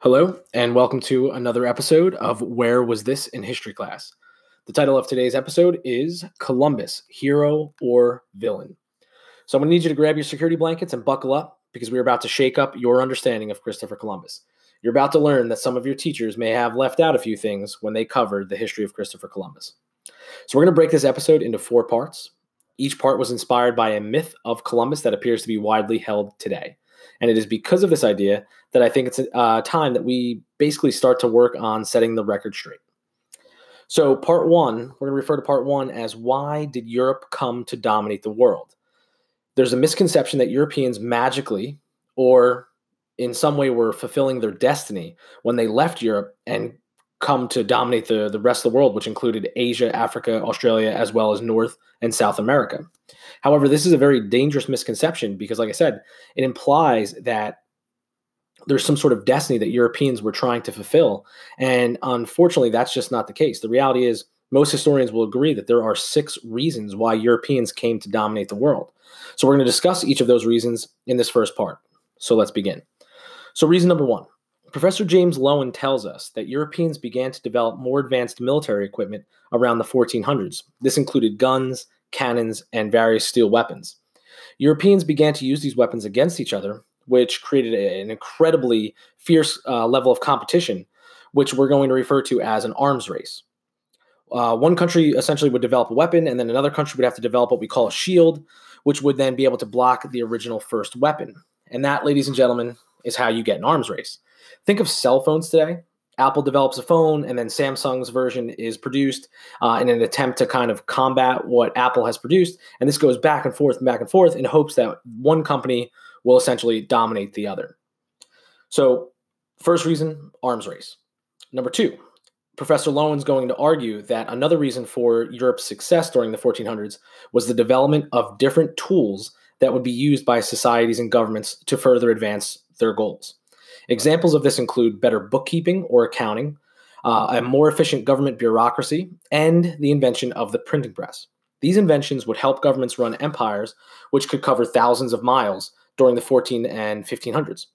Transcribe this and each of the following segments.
Hello, and welcome to another episode of Where Was This in History Class? The title of today's episode is Columbus, Hero or Villain. So I'm going to need you to grab your security blankets and buckle up because we're about to shake up your understanding of Christopher Columbus. You're about to learn that some of your teachers may have left out a few things when they covered the history of Christopher Columbus. So we're going to break this episode into four parts. Each part was inspired by a myth of Columbus that appears to be widely held today. And it is because of this idea that I think it's uh, time that we basically start to work on setting the record straight. So, part one, we're going to refer to part one as Why Did Europe Come to Dominate the World? There's a misconception that Europeans magically or in some way were fulfilling their destiny when they left Europe and come to dominate the, the rest of the world, which included Asia, Africa, Australia, as well as North and South America. However, this is a very dangerous misconception because, like I said, it implies that there's some sort of destiny that Europeans were trying to fulfill. And unfortunately, that's just not the case. The reality is, most historians will agree that there are six reasons why Europeans came to dominate the world. So, we're going to discuss each of those reasons in this first part. So, let's begin. So, reason number one Professor James Loewen tells us that Europeans began to develop more advanced military equipment around the 1400s. This included guns, cannons, and various steel weapons. Europeans began to use these weapons against each other, which created an incredibly fierce uh, level of competition, which we're going to refer to as an arms race. Uh, one country essentially would develop a weapon, and then another country would have to develop what we call a shield, which would then be able to block the original first weapon. And that, ladies and gentlemen, is how you get an arms race. Think of cell phones today. Apple develops a phone, and then Samsung's version is produced uh, in an attempt to kind of combat what Apple has produced. And this goes back and forth and back and forth in hopes that one company will essentially dominate the other. So, first reason arms race. Number two, Professor Loewen's going to argue that another reason for Europe's success during the 1400s was the development of different tools that would be used by societies and governments to further advance their goals. Examples of this include better bookkeeping or accounting, uh, a more efficient government bureaucracy, and the invention of the printing press. These inventions would help governments run empires which could cover thousands of miles during the 14 and 1500s.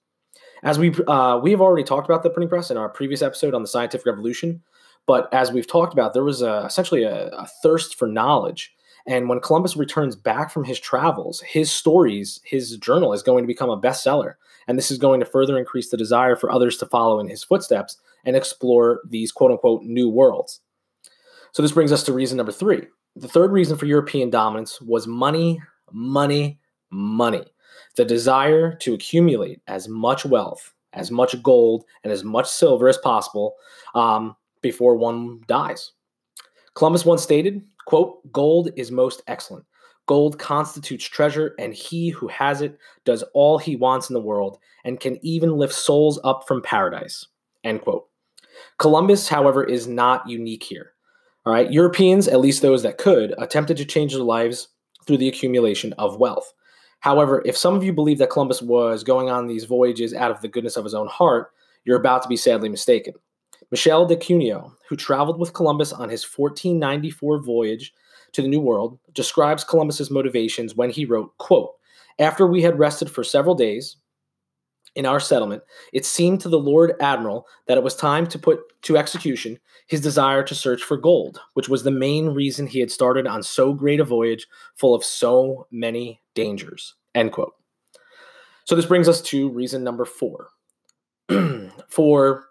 As we uh, we have already talked about the printing press in our previous episode on the scientific revolution, but as we've talked about, there was a, essentially a, a thirst for knowledge and when Columbus returns back from his travels, his stories, his journal is going to become a bestseller. And this is going to further increase the desire for others to follow in his footsteps and explore these quote unquote new worlds. So this brings us to reason number three. The third reason for European dominance was money, money, money. The desire to accumulate as much wealth, as much gold, and as much silver as possible um, before one dies. Columbus once stated, quote, gold is most excellent. Gold constitutes treasure, and he who has it does all he wants in the world and can even lift souls up from paradise. End quote. Columbus, however, is not unique here. All right, Europeans, at least those that could, attempted to change their lives through the accumulation of wealth. However, if some of you believe that Columbus was going on these voyages out of the goodness of his own heart, you're about to be sadly mistaken. Michel de Cuneo, who traveled with Columbus on his 1494 voyage to the New World, describes Columbus's motivations when he wrote, quote, After we had rested for several days in our settlement, it seemed to the Lord Admiral that it was time to put to execution his desire to search for gold, which was the main reason he had started on so great a voyage full of so many dangers. End quote. So this brings us to reason number four. for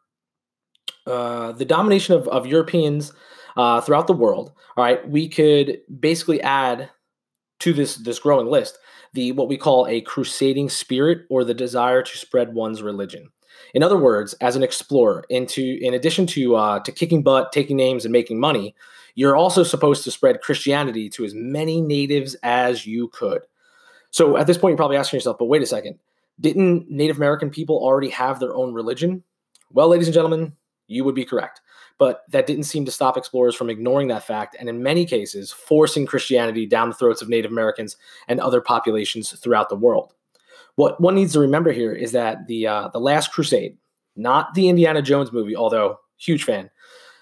uh, the domination of, of Europeans uh, throughout the world, all right, we could basically add to this this growing list the what we call a crusading spirit or the desire to spread one's religion. In other words, as an explorer, into in addition to uh, to kicking butt, taking names, and making money, you're also supposed to spread Christianity to as many natives as you could. So at this point, you're probably asking yourself, but wait a second, didn't Native American people already have their own religion? Well, ladies and gentlemen, you would be correct. But that didn't seem to stop explorers from ignoring that fact, and in many cases, forcing Christianity down the throats of Native Americans and other populations throughout the world. What one needs to remember here is that the uh, the Last Crusade, not the Indiana Jones movie, although huge fan,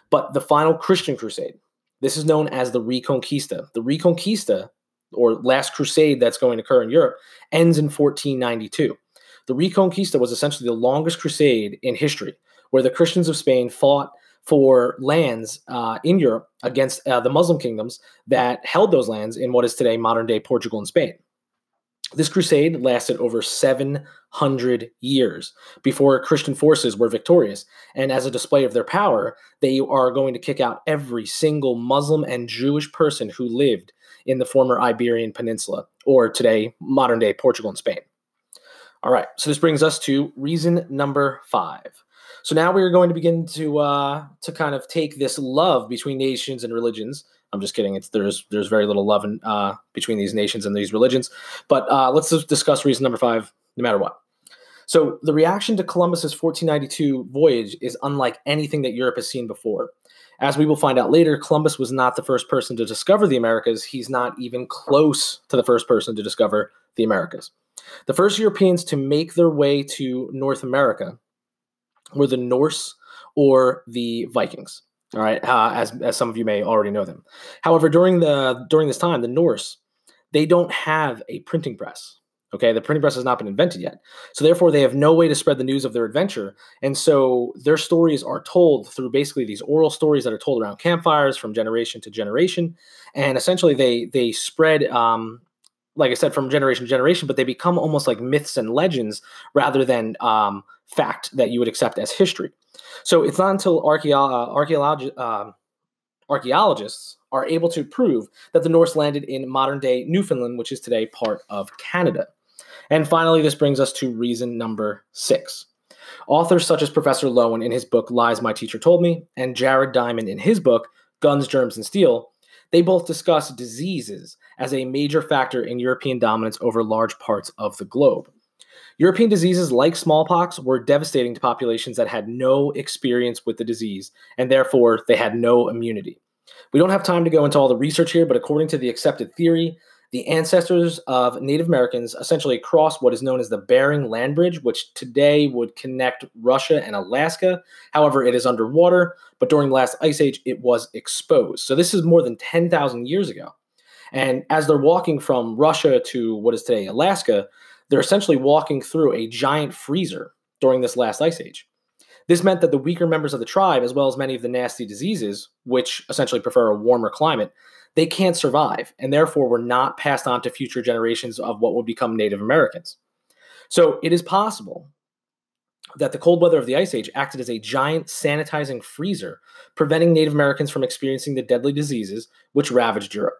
but the final Christian crusade. This is known as the Reconquista. The Reconquista, or Last Crusade, that's going to occur in Europe, ends in 1492. The Reconquista was essentially the longest crusade in history, where the Christians of Spain fought for lands uh, in Europe against uh, the Muslim kingdoms that held those lands in what is today modern day Portugal and Spain. This crusade lasted over 700 years before Christian forces were victorious. And as a display of their power, they are going to kick out every single Muslim and Jewish person who lived in the former Iberian Peninsula, or today, modern day Portugal and Spain. All right, so this brings us to reason number five. So now we are going to begin to uh, to kind of take this love between nations and religions. I'm just kidding. It's there's there's very little love in, uh, between these nations and these religions. But uh, let's discuss reason number five, no matter what. So the reaction to Columbus's 1492 voyage is unlike anything that Europe has seen before. As we will find out later, Columbus was not the first person to discover the Americas. He's not even close to the first person to discover the Americas. The first Europeans to make their way to North America were the Norse or the Vikings. All right, uh, as as some of you may already know them. However, during the during this time, the Norse they don't have a printing press. Okay, the printing press has not been invented yet, so therefore they have no way to spread the news of their adventure, and so their stories are told through basically these oral stories that are told around campfires from generation to generation, and essentially they they spread um, like I said, from generation to generation, but they become almost like myths and legends rather than um, fact that you would accept as history. So it's not until uh, uh, archaeologists are able to prove that the Norse landed in modern day Newfoundland, which is today part of Canada. And finally, this brings us to reason number six. Authors such as Professor Loewen in his book Lies My Teacher Told Me, and Jared Diamond in his book Guns, Germs, and Steel, they both discuss diseases as a major factor in European dominance over large parts of the globe. European diseases like smallpox were devastating to populations that had no experience with the disease, and therefore they had no immunity. We don't have time to go into all the research here, but according to the accepted theory, the ancestors of Native Americans essentially crossed what is known as the Bering Land Bridge, which today would connect Russia and Alaska. However, it is underwater, but during the last ice age, it was exposed. So this is more than 10,000 years ago. And as they're walking from Russia to what is today Alaska, they're essentially walking through a giant freezer during this last ice age. This meant that the weaker members of the tribe, as well as many of the nasty diseases, which essentially prefer a warmer climate, they can't survive and therefore were not passed on to future generations of what would become Native Americans. So it is possible that the cold weather of the Ice Age acted as a giant sanitizing freezer, preventing Native Americans from experiencing the deadly diseases which ravaged Europe.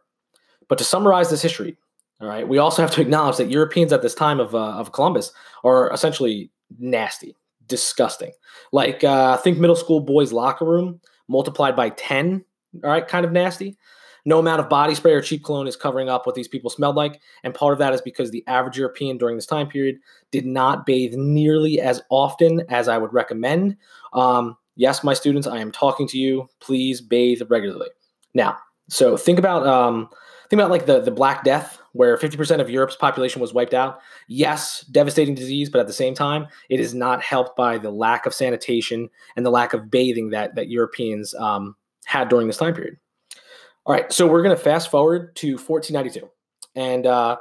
But to summarize this history, all right, we also have to acknowledge that Europeans at this time of, uh, of Columbus are essentially nasty, disgusting. Like, uh, think middle school boys' locker room multiplied by 10, all right, kind of nasty. No amount of body spray or cheap cologne is covering up what these people smelled like. And part of that is because the average European during this time period did not bathe nearly as often as I would recommend. Um, yes, my students, I am talking to you. Please bathe regularly. Now, so think about um, think about like the the Black Death, where 50% of Europe's population was wiped out. Yes, devastating disease, but at the same time, it is not helped by the lack of sanitation and the lack of bathing that that Europeans um, had during this time period. All right, so we're going to fast forward to 1492. And uh,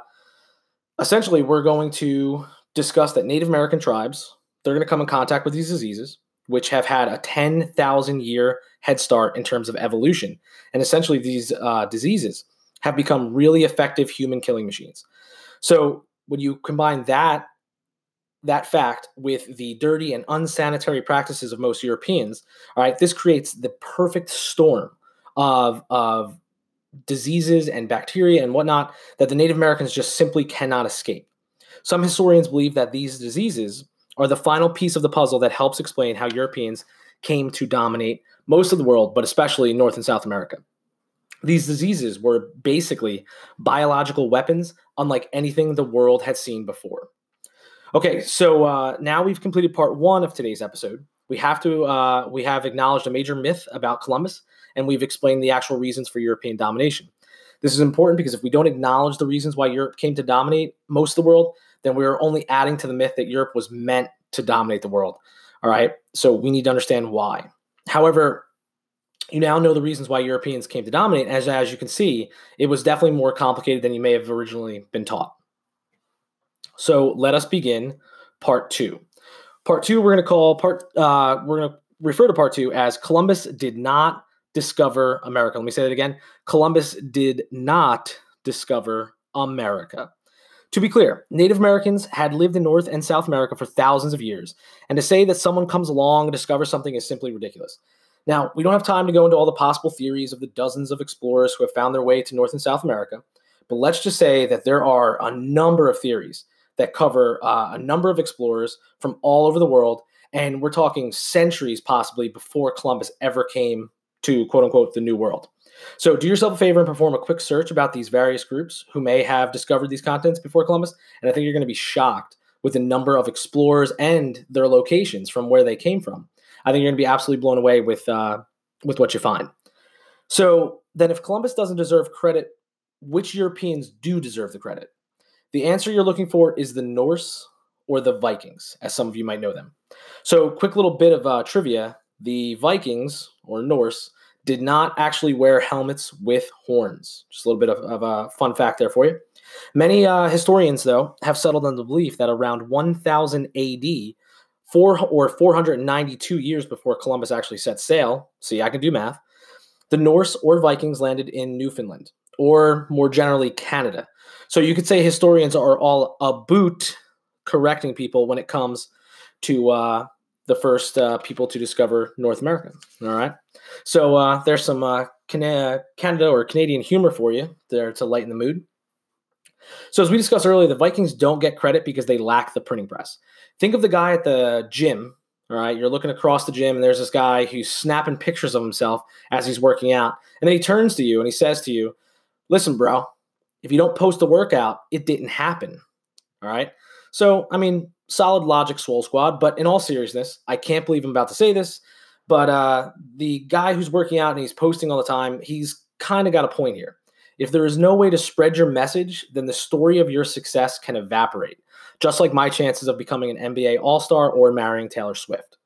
essentially, we're going to discuss that Native American tribes, they're going to come in contact with these diseases, which have had a 10,000 year head start in terms of evolution. And essentially, these uh, diseases have become really effective human killing machines. So when you combine that that fact with the dirty and unsanitary practices of most Europeans, all right, this creates the perfect storm of of diseases and bacteria and whatnot that the Native Americans just simply cannot escape. Some historians believe that these diseases are the final piece of the puzzle that helps explain how Europeans came to dominate most of the world, but especially North and South America. These diseases were basically biological weapons, unlike anything the world had seen before. Okay, so uh, now we've completed part one of today's episode. We have to uh, we have acknowledged a major myth about Columbus and we've explained the actual reasons for European domination. This is important because if we don't acknowledge the reasons why Europe came to dominate most of the world, then we're only adding to the myth that Europe was meant to dominate the world. All right. So we need to understand why. However, you now know the reasons why Europeans came to dominate. As, as you can see, it was definitely more complicated than you may have originally been taught. So let us begin part two. Part two, we're going to call part, uh, we're going to refer to part two as Columbus did not discover America. Let me say that again. Columbus did not discover America. To be clear, Native Americans had lived in North and South America for thousands of years, and to say that someone comes along and discovers something is simply ridiculous. Now, we don't have time to go into all the possible theories of the dozens of explorers who have found their way to North and South America, but let's just say that there are a number of theories that cover uh, a number of explorers from all over the world, and we're talking centuries possibly before Columbus ever came to quote unquote the New World. So do yourself a favor and perform a quick search about these various groups who may have discovered these continents before Columbus, and I think you're going to be shocked with the number of explorers and their locations from where they came from. I think you're going to be absolutely blown away with uh, with what you find. So then, if Columbus doesn't deserve credit, which Europeans do deserve the credit? The answer you're looking for is the Norse or the Vikings, as some of you might know them. So, quick little bit of uh, trivia: the Vikings or Norse did not actually wear helmets with horns. Just a little bit of, of a fun fact there for you. Many uh, historians, though, have settled on the belief that around 1000 AD, four or 492 years before Columbus actually set sail, see, I can do math, the Norse or Vikings landed in Newfoundland, or more generally, Canada. So you could say historians are all about correcting people when it comes to uh, the first uh, people to discover North America. All right. So uh, there's some uh, Canada or Canadian humor for you there to lighten the mood. So, as we discussed earlier, the Vikings don't get credit because they lack the printing press. Think of the guy at the gym. All right, you're looking across the gym, and there's this guy who's snapping pictures of himself as he's working out. And then he turns to you and he says to you, Listen, bro, if you don't post the workout, it didn't happen. All right. So, I mean, solid logic, Swole Squad. But in all seriousness, I can't believe I'm about to say this. But uh, the guy who's working out and he's posting all the time, he's kind of got a point here. If there is no way to spread your message, then the story of your success can evaporate, just like my chances of becoming an NBA All Star or marrying Taylor Swift.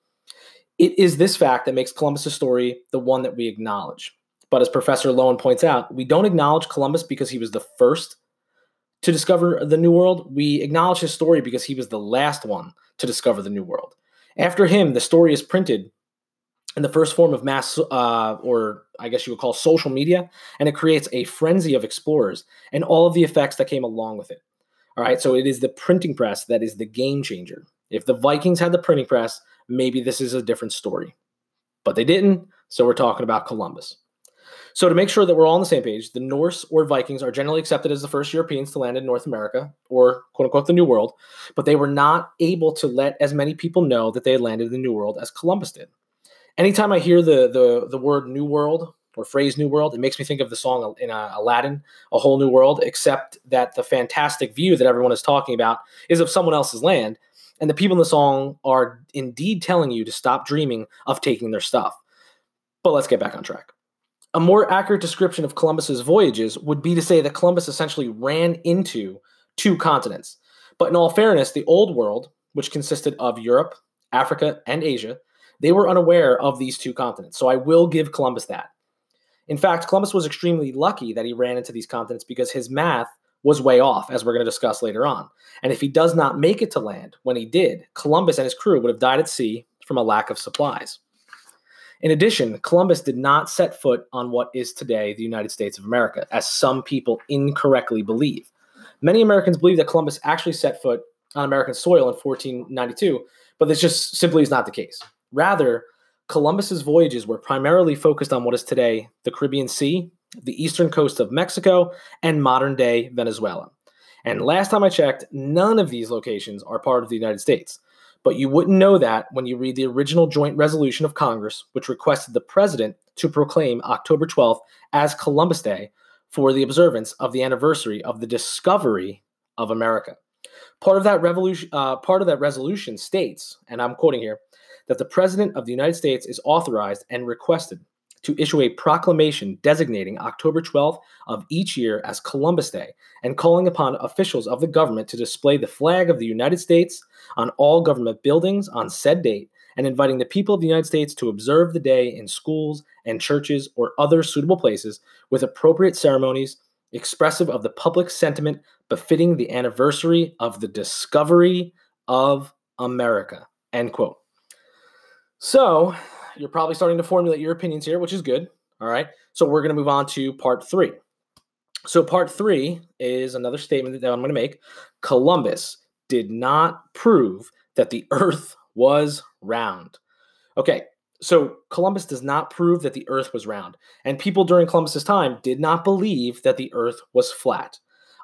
It is this fact that makes Columbus's story the one that we acknowledge. But as Professor Loewen points out, we don't acknowledge Columbus because he was the first to discover the New World. We acknowledge his story because he was the last one to discover the New World. After him, the story is printed in the first form of mass, uh, or I guess you would call social media, and it creates a frenzy of explorers and all of the effects that came along with it. All right, so it is the printing press that is the game changer. If the Vikings had the printing press, maybe this is a different story. But they didn't, so we're talking about Columbus. So, to make sure that we're all on the same page, the Norse or Vikings are generally accepted as the first Europeans to land in North America, or quote unquote the New World, but they were not able to let as many people know that they had landed in the New World as Columbus did anytime I hear the the the word New World or phrase New World, it makes me think of the song in uh, Aladdin, A Whole New World, except that the fantastic view that everyone is talking about is of someone else's land. And the people in the song are indeed telling you to stop dreaming of taking their stuff. But let's get back on track. A more accurate description of Columbus's voyages would be to say that Columbus essentially ran into two continents. But in all fairness, the Old World, which consisted of Europe, Africa, and Asia, they were unaware of these two continents. So I will give Columbus that. In fact, Columbus was extremely lucky that he ran into these continents because his math was way off, as we're going to discuss later on. And if he does not make it to land when he did, Columbus and his crew would have died at sea from a lack of supplies. In addition, Columbus did not set foot on what is today the United States of America, as some people incorrectly believe. Many Americans believe that Columbus actually set foot on American soil in 1492, but this just simply is not the case. Rather, Columbus's voyages were primarily focused on what is today the Caribbean Sea, the eastern coast of Mexico, and modern day Venezuela. And last time I checked, none of these locations are part of the United States. But you wouldn't know that when you read the original joint resolution of Congress, which requested the president to proclaim October 12th as Columbus Day for the observance of the anniversary of the discovery of America. Part of that revolution, uh, part of that resolution states, and I'm quoting here, that the President of the United States is authorized and requested to issue a proclamation designating October 12th of each year as Columbus Day and calling upon officials of the government to display the flag of the United States on all government buildings on said date and inviting the people of the United States to observe the day in schools and churches or other suitable places with appropriate ceremonies expressive of the public sentiment befitting the anniversary of the discovery of America. End quote. So you're probably starting to formulate your opinions here, which is good. All right. So we're going to move on to part three. So part three is another statement that I'm going to make. Columbus did not prove that the earth was round. Okay, so Columbus does not prove that the earth was round, and people during Columbus's time did not believe that the earth was flat,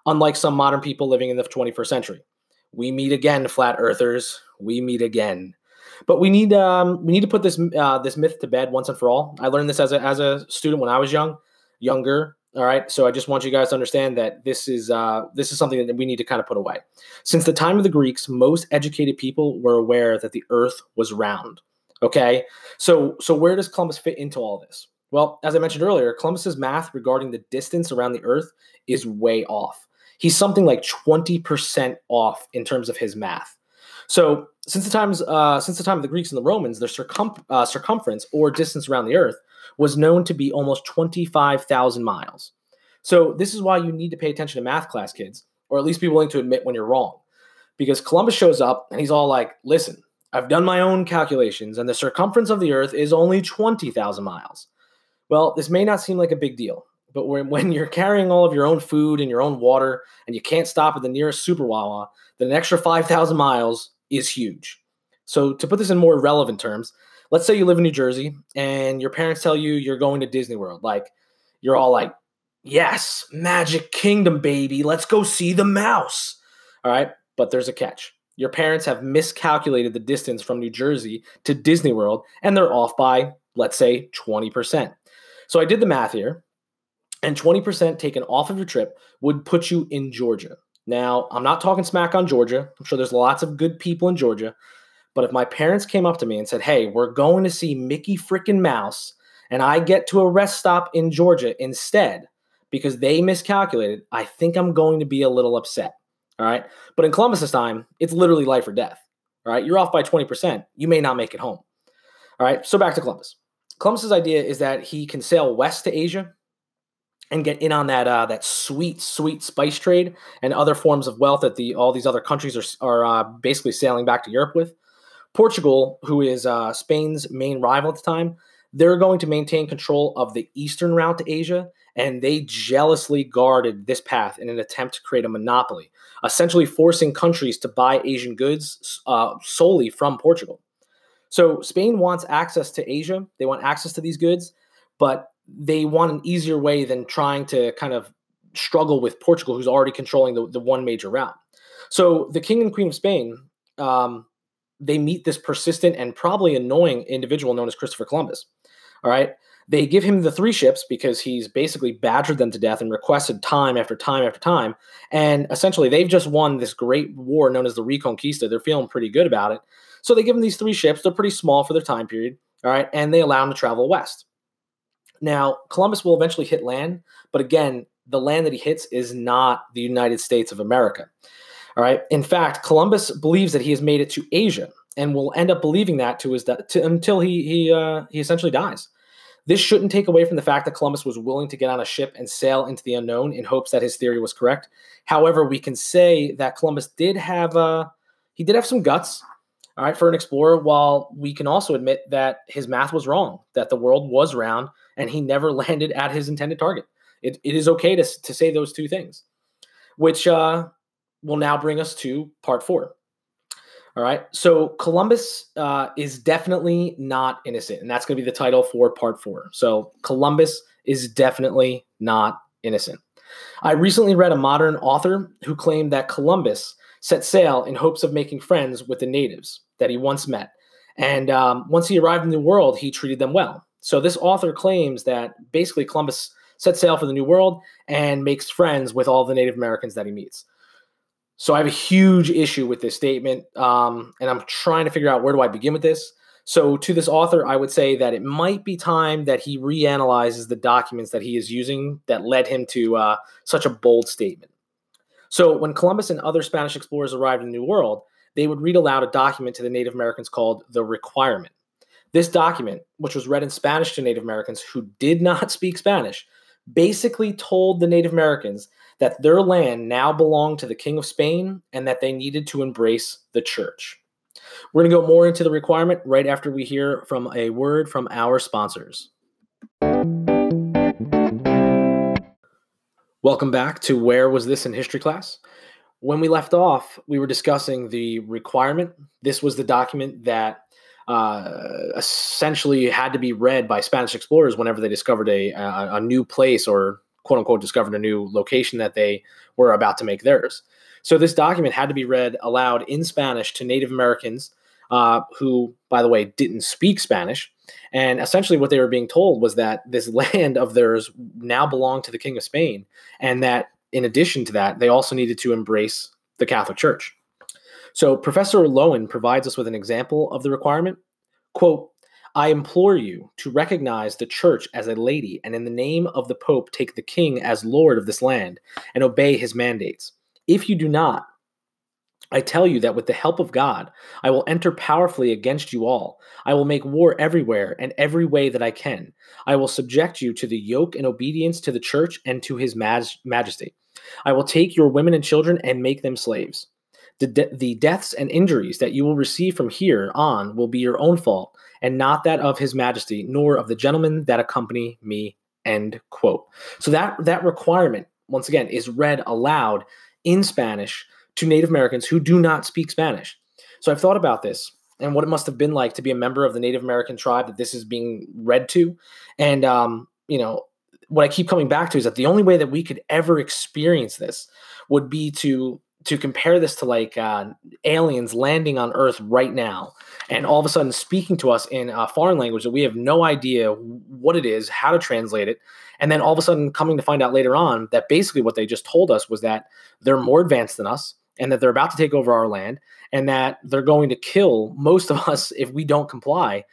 unlike some modern people living in the 21st century. We meet again, flat earthers. We meet again. But we need um, we need to put this uh, this myth to bed once and for all. I learned this as a as a student when I was young, younger. All right, so I just want you guys to understand that this is uh, this is something that we need to kind of put away. Since the time of the Greeks, most educated people were aware that the Earth was round. Okay, so so where does Columbus fit into all this? Well, as I mentioned earlier, Columbus's math regarding the distance around the Earth is way off. He's something like twenty percent off in terms of his math. So since the times uh, since the time of the Greeks and the Romans, their circum- uh, circumference or distance around the Earth was known to be almost 25,000 miles. So, this is why you need to pay attention to math class, kids, or at least be willing to admit when you're wrong. Because Columbus shows up and he's all like, listen, I've done my own calculations, and the circumference of the Earth is only 20,000 miles. Well, this may not seem like a big deal, but when, when you're carrying all of your own food and your own water and you can't stop at the nearest super Wawa, then an extra 5,000 miles is huge. So, to put this in more relevant terms, let's say you live in New Jersey and your parents tell you you're going to Disney World. Like, you're all like, yes, Magic Kingdom, baby. Let's go see the mouse. All right. But there's a catch. Your parents have miscalculated the distance from New Jersey to Disney World and they're off by, let's say, 20%. So I did the math here, and 20% taken off of your trip would put you in Georgia. Now, I'm not talking smack on Georgia. I'm sure there's lots of good people in Georgia, but if my parents came up to me and said, Hey, we're going to see Mickey freaking Mouse, and I get to a rest stop in Georgia instead because they miscalculated, I think I'm going to be a little upset. All right. But in Columbus's time, it's literally life or death. All right. You're off by 20%. You may not make it home. All right. So back to Columbus. Columbus's idea is that he can sail west to Asia and get in on that uh, that sweet, sweet spice trade and other forms of wealth that the all these other countries are are uh, basically sailing back to Europe with. Portugal, who is uh, Spain's main rival at the time, they're going to maintain control of the eastern route to Asia, and they jealously guarded this path in an attempt to create a monopoly, essentially forcing countries to buy Asian goods uh, solely from Portugal. So Spain wants access to Asia, they want access to these goods, but they want an easier way than trying to kind of struggle with Portugal, who's already controlling the, the one major route. So the king and queen of Spain um, they meet this persistent and probably annoying individual known as Christopher Columbus. All right. They give him the three ships because he's basically badgered them to death and requested time after time after time. And essentially, they've just won this great war known as the Reconquista. They're feeling pretty good about it. So they give him these three ships. They're pretty small for their time period. All right. And they allow him to travel west. Now, Columbus will eventually hit land. But again, the land that he hits is not the United States of America. All right. In fact, Columbus believes that he has made it to Asia and will end up believing that to his de- to, until he he uh, he essentially dies. This shouldn't take away from the fact that Columbus was willing to get on a ship and sail into the unknown in hopes that his theory was correct. However, we can say that Columbus did have uh, he did have some guts, all right, for an explorer. While we can also admit that his math was wrong, that the world was round, and he never landed at his intended target. It, it is okay to to say those two things, which uh, will now bring us to part four. All right. So Columbus uh, is definitely not innocent. And that's going to be the title for part four. So Columbus is definitely not innocent. I recently read a modern author who claimed that Columbus set sail in hopes of making friends with the natives that he once met. And um, once he arrived in the World, he treated them well. So this author claims that basically Columbus sets sail for the New World and makes friends with all the Native Americans that he meets. So I have a huge issue with this statement, um, and I'm trying to figure out where do I begin with this. So to this author, I would say that it might be time that he reanalyzes the documents that he is using that led him to uh, such a bold statement. So when Columbus and other Spanish explorers arrived in the New World, they would read aloud a document to the Native Americans called the Requirement. This document, which was read in Spanish to Native Americans who did not speak Spanish, basically told the Native Americans that their land now belonged to the King of Spain and that they needed to embrace the church. We're going to go more into the requirement right after we hear from a word from our sponsors. Welcome back to Where Was This in History class? When we left off, we were discussing the requirement. This was the document that uh, essentially had to be read by Spanish explorers whenever they discovered a, a, a new place or quote unquote discovered a new location that they were about to make theirs. So this document had to be read aloud in Spanish to Native Americans uh, who, by the way, didn't speak Spanish. And essentially, what they were being told was that this land of theirs now belonged to the King of Spain, and that in addition to that, they also needed to embrace the Catholic Church. So, Professor Loewen provides us with an example of the requirement. Quote, I implore you to recognize the church as a lady, and in the name of the Pope, take the king as lord of this land and obey his mandates. If you do not, I tell you that with the help of God, I will enter powerfully against you all. I will make war everywhere and every way that I can. I will subject you to the yoke and obedience to the church and to his maj- majesty. I will take your women and children and make them slaves. The, de- the deaths and injuries that you will receive from here on will be your own fault and not that of his majesty, nor of the gentlemen that accompany me. End quote. So that that requirement, once again, is read aloud in Spanish to Native Americans who do not speak Spanish. So I've thought about this and what it must have been like to be a member of the Native American tribe that this is being read to. And, um, you know, what I keep coming back to is that the only way that we could ever experience this would be to to compare this to like uh, aliens landing on Earth right now, and all of a sudden speaking to us in a foreign language that we have no idea what it is, how to translate it, and then all of a sudden coming to find out later on that basically what they just told us was that they're more advanced than us and that they're about to take over our land and that they're going to kill most of us if we don't comply.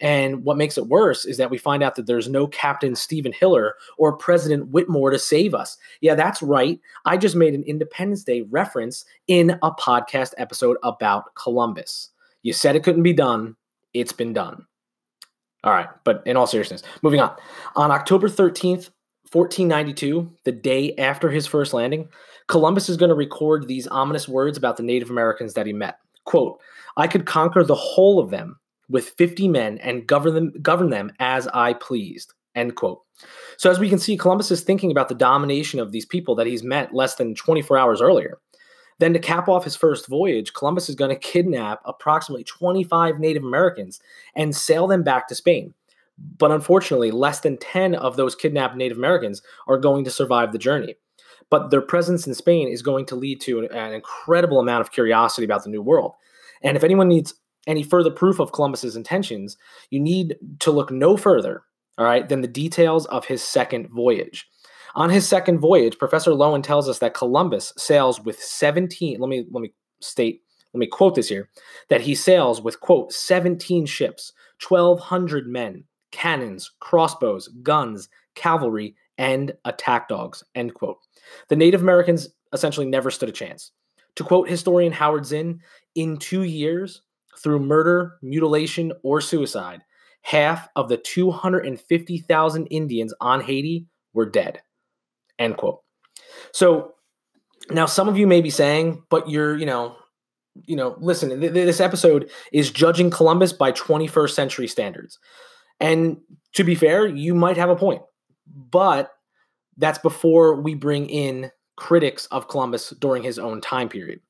And what makes it worse is that we find out that there's no Captain Steven Hiller or President Whitmore to save us. Yeah, that's right. I just made an Independence Day reference in a podcast episode about Columbus. You said it couldn't be done, it's been done. All right, but in all seriousness, moving on. On October 13th, 1492, the day after his first landing, Columbus is going to record these ominous words about the Native Americans that he met. Quote, I could conquer the whole of them with 50 men and govern them, govern them as I pleased. End quote. So, as we can see, Columbus is thinking about the domination of these people that he's met less than 24 hours earlier. Then, to cap off his first voyage, Columbus is going to kidnap approximately 25 Native Americans and sail them back to Spain. But unfortunately, less than 10 of those kidnapped Native Americans are going to survive the journey but their presence in Spain is going to lead to an, an incredible amount of curiosity about the New World. And if anyone needs any further proof of Columbus's intentions, you need to look no further, all right, than the details of his second voyage. On his second voyage, Professor Loewen tells us that Columbus sails with 17, let me let me state, let me quote this here, that he sails with quote 17 ships, 1200 men, cannons, crossbows, guns, cavalry, and attack dogs, end quote. The Native Americans essentially never stood a chance. To quote historian Howard Zinn, in two years, through murder, mutilation, or suicide, half of the 250,000 Indians on Haiti were dead. End quote. So now some of you may be saying, but you're, you know, you know, listen, th- this episode is judging Columbus by 21st century standards. And to be fair, you might have a point. But that's before we bring in critics of Columbus during his own time period.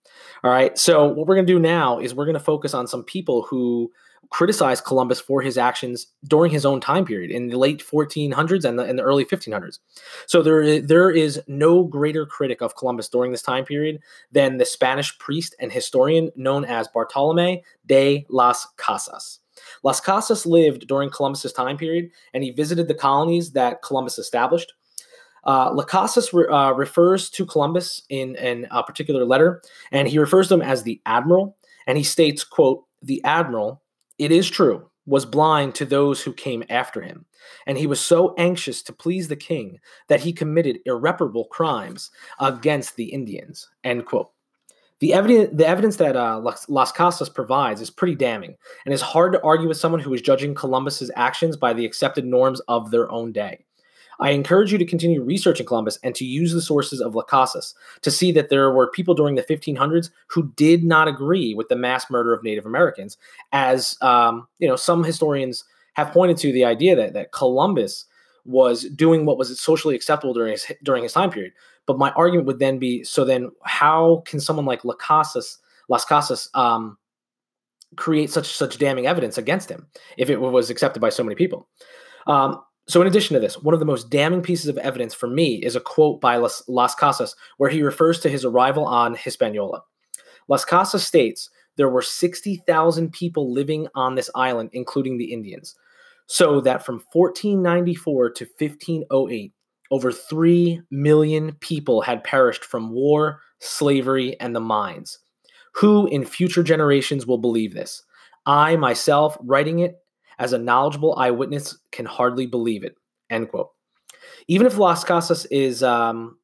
All right. So what we're going to do now is we're going to focus on some people who criticized Columbus for his actions during his own time period in the late 1400s and the, and the early 1500s. So there, there is no greater critic of Columbus during this time period than the Spanish priest and historian known as Bartolome de las Casas. Las Casas lived during Columbus's time period, and he visited the colonies that Columbus established. Uh, Las Casas re- uh, refers to Columbus in, in a particular letter, and he refers to him as the admiral. And he states, "quote The admiral, it is true, was blind to those who came after him, and he was so anxious to please the king that he committed irreparable crimes against the Indians." End quote. The evidence, the evidence that uh, Las Casas provides is pretty damning, and is hard to argue with someone who is judging Columbus's actions by the accepted norms of their own day. I encourage you to continue researching Columbus and to use the sources of Las Casas to see that there were people during the 1500s who did not agree with the mass murder of Native Americans, as um, you know, some historians have pointed to the idea that that Columbus was doing what was socially acceptable during his during his time period. But my argument would then be: so then, how can someone like Las Casas, Las Casas, um, create such such damning evidence against him if it was accepted by so many people? Um, so, in addition to this, one of the most damning pieces of evidence for me is a quote by Las, Las Casas where he refers to his arrival on Hispaniola. Las Casas states there were 60,000 people living on this island, including the Indians. So that from 1494 to 1508, over 3 million people had perished from war, slavery, and the mines. Who in future generations will believe this? I myself, writing it as a knowledgeable eyewitness, can hardly believe it. End quote. Even if Las Casas is um,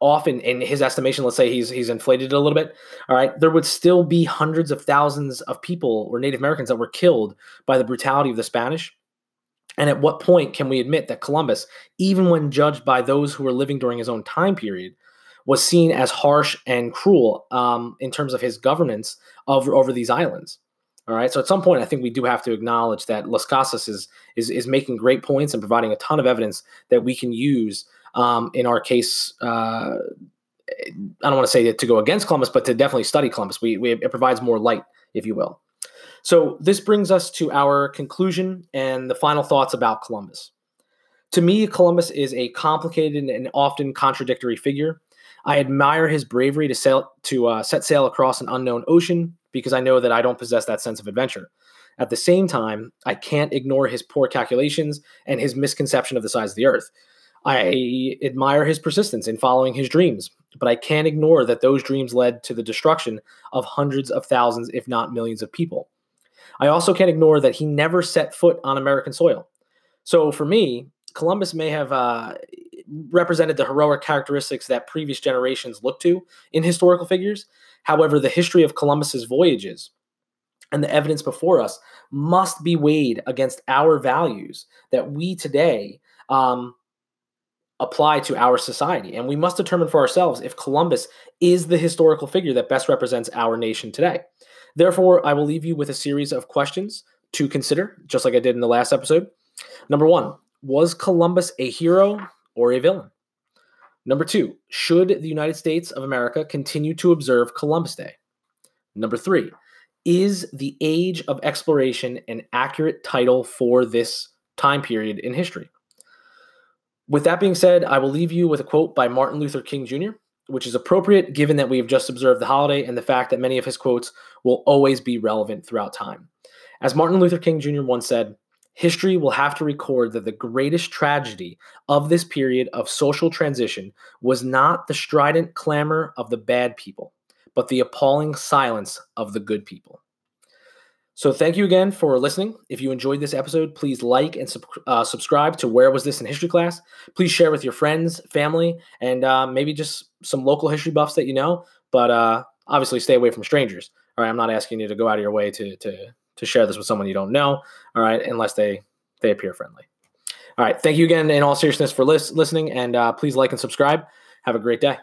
often in his estimation, let's say he's he's inflated it a little bit, all right, there would still be hundreds of thousands of people or Native Americans that were killed by the brutality of the Spanish and at what point can we admit that Columbus, even when judged by those who were living during his own time period, was seen as harsh and cruel um, in terms of his governance of, over these islands? All right. So at some point, I think we do have to acknowledge that Las Casas is, is, is making great points and providing a ton of evidence that we can use um, in our case. Uh, I don't want to say to go against Columbus, but to definitely study Columbus. We, we it provides more light, if you will. So, this brings us to our conclusion and the final thoughts about Columbus. To me, Columbus is a complicated and often contradictory figure. I admire his bravery to sail to uh, set sail across an unknown ocean because I know that I don't possess that sense of adventure. At the same time, I can't ignore his poor calculations and his misconception of the size of the earth. I admire his persistence in following his dreams, but I can't ignore that those dreams led to the destruction of hundreds of thousands, if not millions, of people. I also can't ignore that he never set foot on American soil. So for me, Columbus may have uh, represented the heroic characteristics that previous generations looked to in historical figures. However, the history of Columbus's voyages and the evidence before us must be weighed against our values that we today um, apply to our society. And we must determine for ourselves if Columbus is the historical figure that best represents our nation today. Therefore, I will leave you with a series of questions to consider, just like I did in the last episode. Number one, was Columbus a hero or a villain? Number two, should the United States of America continue to observe Columbus Day? Number three, is the age of exploration an accurate title for this time period in history? With that being said, I will leave you with a quote by Martin Luther King Jr which is appropriate given that we have just observed the holiday and the fact that many of his quotes will always be relevant throughout time. As Martin Luther King Jr. once said, history will have to record that the greatest tragedy of this period of social transition was not the strident clamor of the bad people, but the appalling silence of the good people. So thank you again for listening. If you enjoyed this episode, please like and sub- uh, subscribe to Where Was This in History Class. Please share with your friends, family, and uh, maybe just some local history buffs that you know. But uh, obviously, stay away from strangers. All right, I'm not asking you to go out of your way to to to share this with someone you don't know. All right, unless they they appear friendly. All right, thank you again in all seriousness for lis- listening, and uh, please like and subscribe. Have a great day.